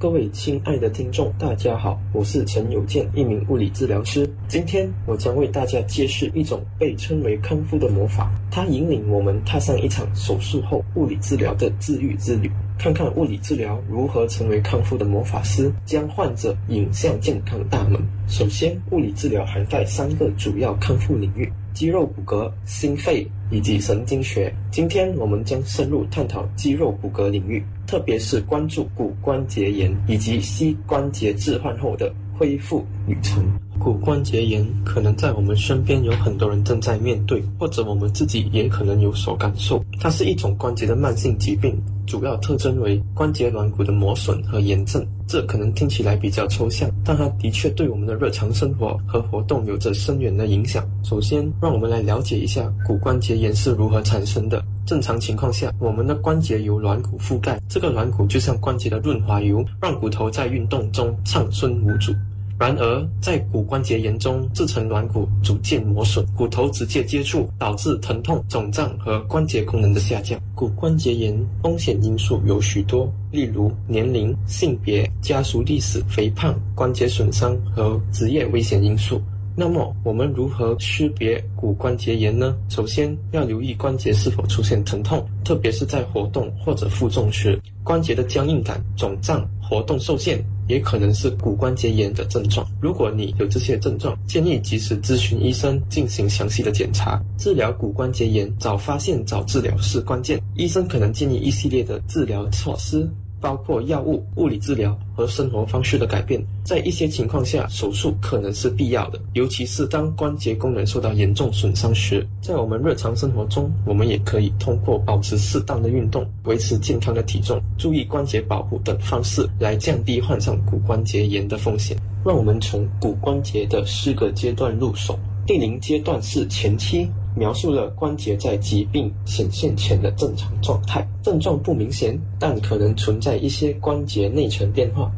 各位亲爱的听众，大家好，我是陈友健，一名物理治疗师。今天我将为大家揭示一种被称为康复的魔法，它引领我们踏上一场手术后物理治疗的治愈之旅，看看物理治疗如何成为康复的魔法师，将患者引向健康大门。首先，物理治疗涵盖三个主要康复领域：肌肉骨骼、心肺以及神经学。今天我们将深入探讨肌肉骨骼领域。特别是关注骨关节炎以及膝关节置换后的恢复旅程。骨关节炎可能在我们身边有很多人正在面对，或者我们自己也可能有所感受。它是一种关节的慢性疾病，主要特征为关节软骨的磨损和炎症。这可能听起来比较抽象，但它的确对我们的日常生活和活动有着深远的影响。首先，让我们来了解一下骨关节炎是如何产生的。正常情况下，我们的关节由软骨覆盖，这个软骨就像关节的润滑油，让骨头在运动中畅顺无阻。然而，在骨关节炎中，自成软骨逐渐磨损，骨头直接接触，导致疼痛、肿胀和关节功能的下降。骨关节炎风险因素有许多，例如年龄、性别、家族历史、肥胖、关节损伤和职业危险因素。那么我们如何区别骨关节炎呢？首先要留意关节是否出现疼痛，特别是在活动或者负重时，关节的僵硬感、肿胀、活动受限，也可能是骨关节炎的症状。如果你有这些症状，建议及时咨询医生进行详细的检查。治疗骨关节炎，早发现早治疗是关键。医生可能建议一系列的治疗措施。包括药物、物理治疗和生活方式的改变，在一些情况下，手术可能是必要的，尤其是当关节功能受到严重损伤时。在我们日常生活中，我们也可以通过保持适当的运动、维持健康的体重、注意关节保护等方式来降低患上骨关节炎的风险。让我们从骨关节的四个阶段入手。第零阶段是前期。描述了关节在疾病显现前的正常状态，症状不明显，但可能存在一些关节内层变化。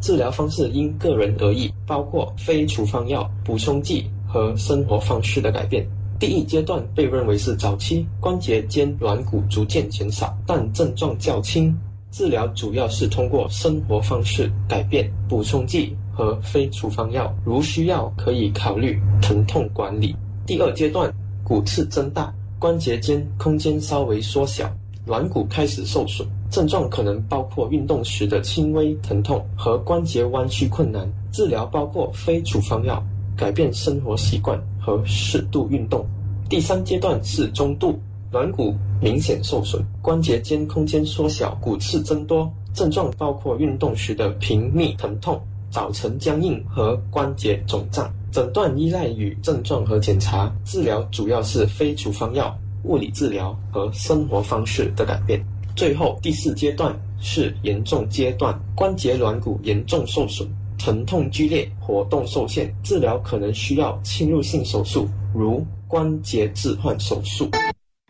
治疗方式因个人而异，包括非处方药、补充剂和生活方式的改变。第一阶段被认为是早期，关节间软骨逐渐减少，但症状较轻。治疗主要是通过生活方式改变、补充剂和非处方药，如需要可以考虑疼痛管理。第二阶段。骨刺增大，关节间空间稍微缩小，软骨开始受损。症状可能包括运动时的轻微疼痛和关节弯曲困难。治疗包括非处方药、改变生活习惯和适度运动。第三阶段是中度，软骨明显受损，关节间空间缩小，骨刺增多。症状包括运动时的频密疼痛、早晨僵硬和关节肿胀。诊断依赖于症状和检查，治疗主要是非处方药、物理治疗和生活方式的改变。最后第四阶段是严重阶段，关节软骨严重受损，疼痛剧烈，活动受限，治疗可能需要侵入性手术，如关节置换手术。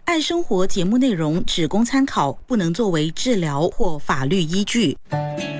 爱生活节目内容只供参考，不能作为治疗或法律依据。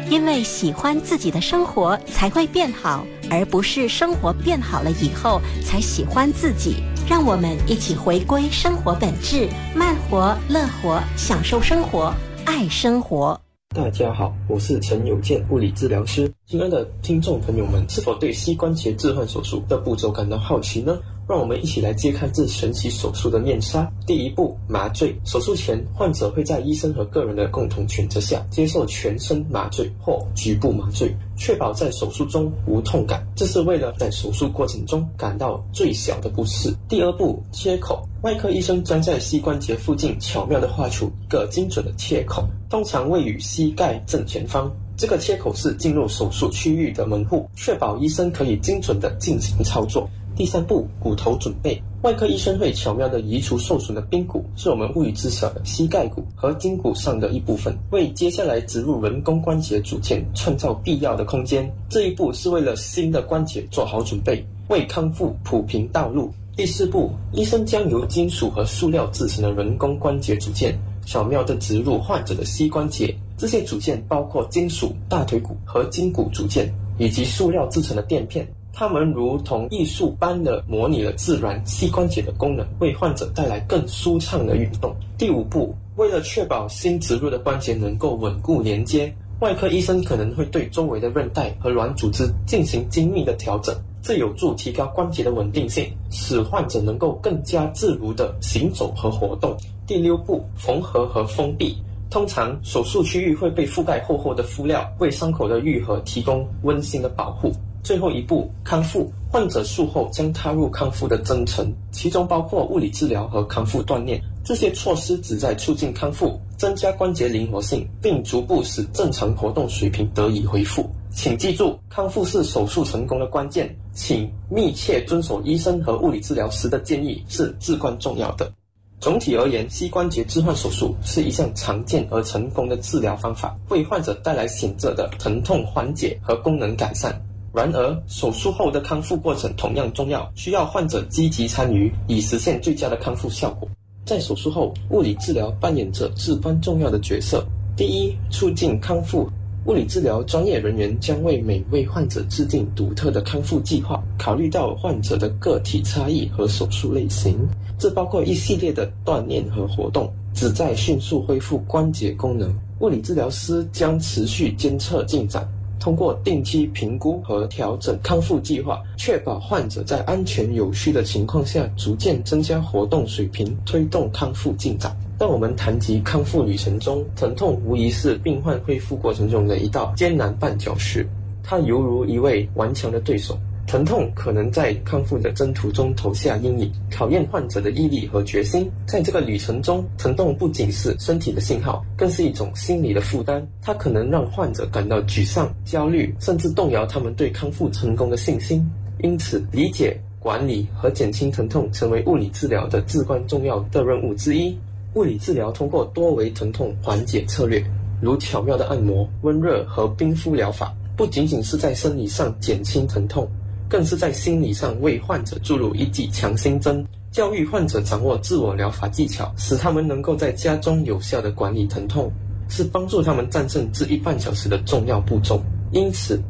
因为喜欢自己的生活才会变好，而不是生活变好了以后才喜欢自己。让我们一起回归生活本质，慢活、乐活，享受生活，爱生活。大家好，我是陈友健，物理治疗师。亲爱的听众朋友们，是否对膝关节置换手术的步骤感到好奇呢？让我们一起来揭开这神奇手术的面纱。第一步，麻醉。手术前，患者会在医生和个人的共同选择下接受全身麻醉或局部麻醉，确保在手术中无痛感。这是为了在手术过程中感到最小的不适。第二步，切口。外科医生将在膝关节附近巧妙地画出一个精准的切口，通常位于膝盖正前方。这个切口是进入手术区域的门户，确保医生可以精准地进行操作。第三步，骨头准备。外科医生会巧妙地移除受损的髌骨，是我们物理知晓的膝盖骨和筋骨上的一部分，为接下来植入人工关节组件创造必要的空间。这一步是为了新的关节做好准备，为康复铺平道路。第四步，医生将由金属和塑料制成的人工关节组件巧妙地植入患者的膝关节。这些组件包括金属大腿骨和筋骨组件，以及塑料制成的垫片。它们如同艺术般的模拟了自然膝关节的功能，为患者带来更舒畅的运动。第五步，为了确保新植入的关节能够稳固连接，外科医生可能会对周围的韧带和软组织进行精密的调整，这有助提高关节的稳定性，使患者能够更加自如地行走和活动。第六步，缝合和封闭。通常手术区域会被覆盖厚厚的敷料，为伤口的愈合提供温馨的保护。最后一步，康复。患者术后将踏入康复的征程，其中包括物理治疗和康复锻炼。这些措施旨在促进康复，增加关节灵活性，并逐步使正常活动水平得以恢复。请记住，康复是手术成功的关键，请密切遵守医生和物理治疗师的建议是至关重要的。总体而言，膝关节置换手术是一项常见而成功的治疗方法，为患者带来显著的疼痛缓解和功能改善。然而，手术后的康复过程同样重要，需要患者积极参与，以实现最佳的康复效果。在手术后，物理治疗扮演着至关重要的角色。第一，促进康复。物理治疗专业人员将为每位患者制定独特的康复计划，考虑到患者的个体差异和手术类型。这包括一系列的锻炼和活动，旨在迅速恢复关节功能。物理治疗师将持续监测进展。通过定期评估和调整康复计划，确保患者在安全有序的情况下逐渐增加活动水平，推动康复进展。当我们谈及康复旅程中，疼痛无疑是病患恢复过程中的一道艰难绊脚石，它犹如一位顽强的对手。疼痛可能在康复的征途中投下阴影，考验患者的毅力和决心。在这个旅程中，疼痛不仅是身体的信号，更是一种心理的负担。它可能让患者感到沮丧、焦虑，甚至动摇他们对康复成功的信心。因此，理解、管理和减轻疼痛成为物理治疗的至关重要的任务之一。物理治疗通过多维疼痛缓解策略，如巧妙的按摩、温热和冰敷疗法，不仅仅是在生理上减轻疼痛。更是在心理上为患者注入一剂强心针，教育患者掌握自我疗法技巧，使他们能够在家中有效的管理疼痛，是帮助他们战胜这一半小时的重要步骤。因此，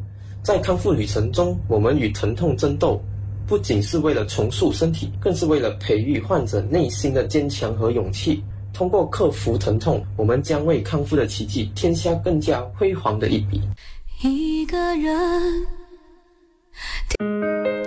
在康复旅程中，我们与疼痛争斗，不仅是为了重塑身体，更是为了培育患者内心的坚强和勇气。通过克服疼痛，我们将为康复的奇迹添下更加辉煌的一笔。一个人。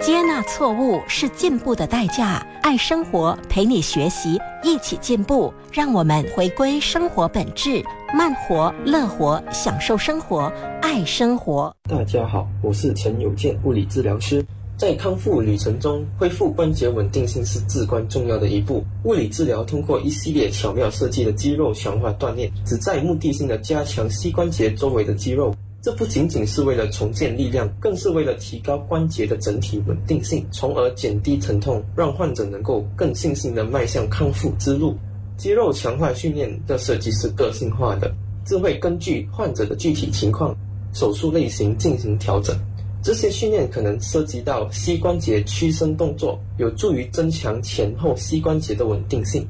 接纳错误是进步的代价。爱生活，陪你学习，一起进步。让我们回归生活本质，慢活、乐活，享受生活，爱生活。大家好，我是陈友健，物理治疗师。在康复旅程中，恢复关节稳定性是至关重要的一步。物理治疗通过一系列巧妙设计的肌肉强化锻炼，旨在目的性的加强膝关节周围的肌肉。这不仅仅是为了重建力量，更是为了提高关节的整体稳定性，从而减低疼痛，让患者能够更信心地迈向康复之路。肌肉强化训练的设计是个性化的，这会根据患者的具体情况、手术类型进行调整。这些训练可能涉及到膝关节屈伸动作，有助于增强前后膝关节的稳定性。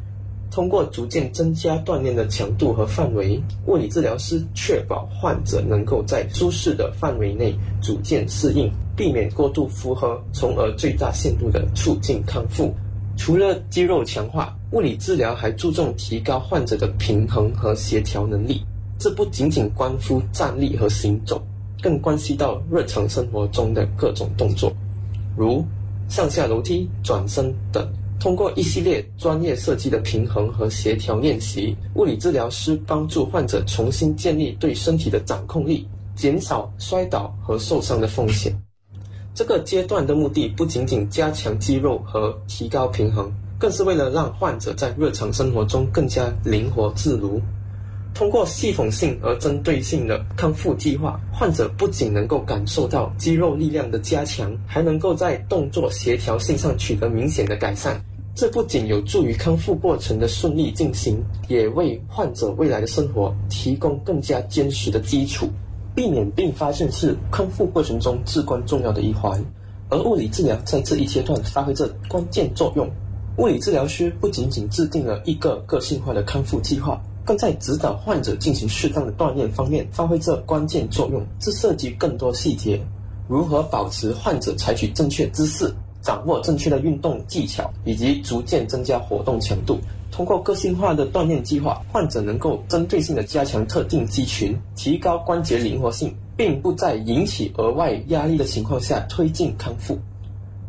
通过逐渐增加锻炼的强度和范围，物理治疗师确保患者能够在舒适的范围内逐渐适应，避免过度负荷，从而最大限度地促进康复。除了肌肉强化，物理治疗还注重提高患者的平衡和协调能力。这不仅仅关乎站立和行走，更关系到日常生活中的各种动作，如上下楼梯、转身等。通过一系列专业设计的平衡和协调练习，物理治疗师帮助患者重新建立对身体的掌控力，减少摔倒和受伤的风险。这个阶段的目的不仅仅加强肌肉和提高平衡，更是为了让患者在日常生活中更加灵活自如。通过系统性而针对性的康复计划，患者不仅能够感受到肌肉力量的加强，还能够在动作协调性上取得明显的改善。这不仅有助于康复过程的顺利进行，也为患者未来的生活提供更加坚实的基础。避免并发症是康复过程中至关重要的一环，而物理治疗在这一阶段发挥着关键作用。物理治疗师不仅仅制定了一个个性化的康复计划，更在指导患者进行适当的锻炼方面发挥着关键作用。这涉及更多细节，如何保持患者采取正确姿势。掌握正确的运动技巧，以及逐渐增加活动强度。通过个性化的锻炼计划，患者能够针对性的加强特定肌群，提高关节灵活性，并不在引起额外压力的情况下推进康复。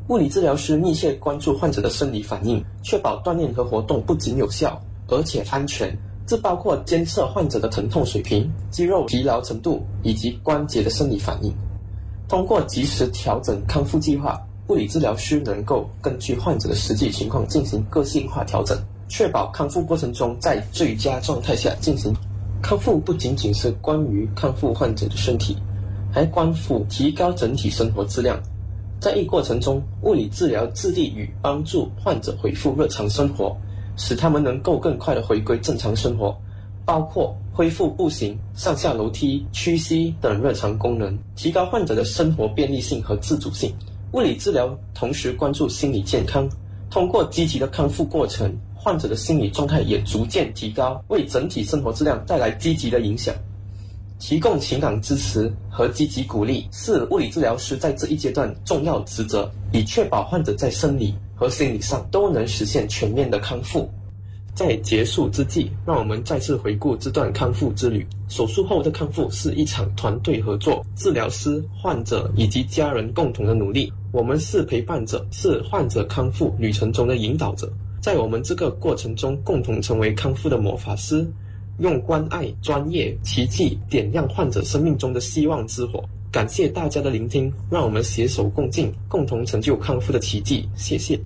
物理治疗师密切关注患者的生理反应，确保锻炼和活动不仅有效，而且安全。这包括监测患者的疼痛水平、肌肉疲劳程度以及关节的生理反应。通过及时调整康复计划，物理治疗师能够根据患者的实际情况进行个性化调整。确保康复过程中在最佳状态下进行康复，不仅仅是关于康复患者的身体，还关乎提高整体生活质量。在一过程中，物理治疗致力于帮助患者恢复日常生活，使他们能够更快的回归正常生活，包括恢复步行、上下楼梯、屈膝等日常功能，提高患者的生活便利性和自主性。物理治疗同时关注心理健康，通过积极的康复过程。患者的心理状态也逐渐提高，为整体生活质量带来积极的影响。提供情感支持和积极鼓励是物理治疗师在这一阶段重要职责，以确保患者在生理和心理上都能实现全面的康复。在结束之际，让我们再次回顾这段康复之旅。手术后的康复是一场团队合作，治疗师、患者以及家人共同的努力。我们是陪伴者，是患者康复旅程中的引导者。在我们这个过程中，共同成为康复的魔法师，用关爱、专业、奇迹点亮患者生命中的希望之火。感谢大家的聆听，让我们携手共进，共同成就康复的奇迹。谢谢。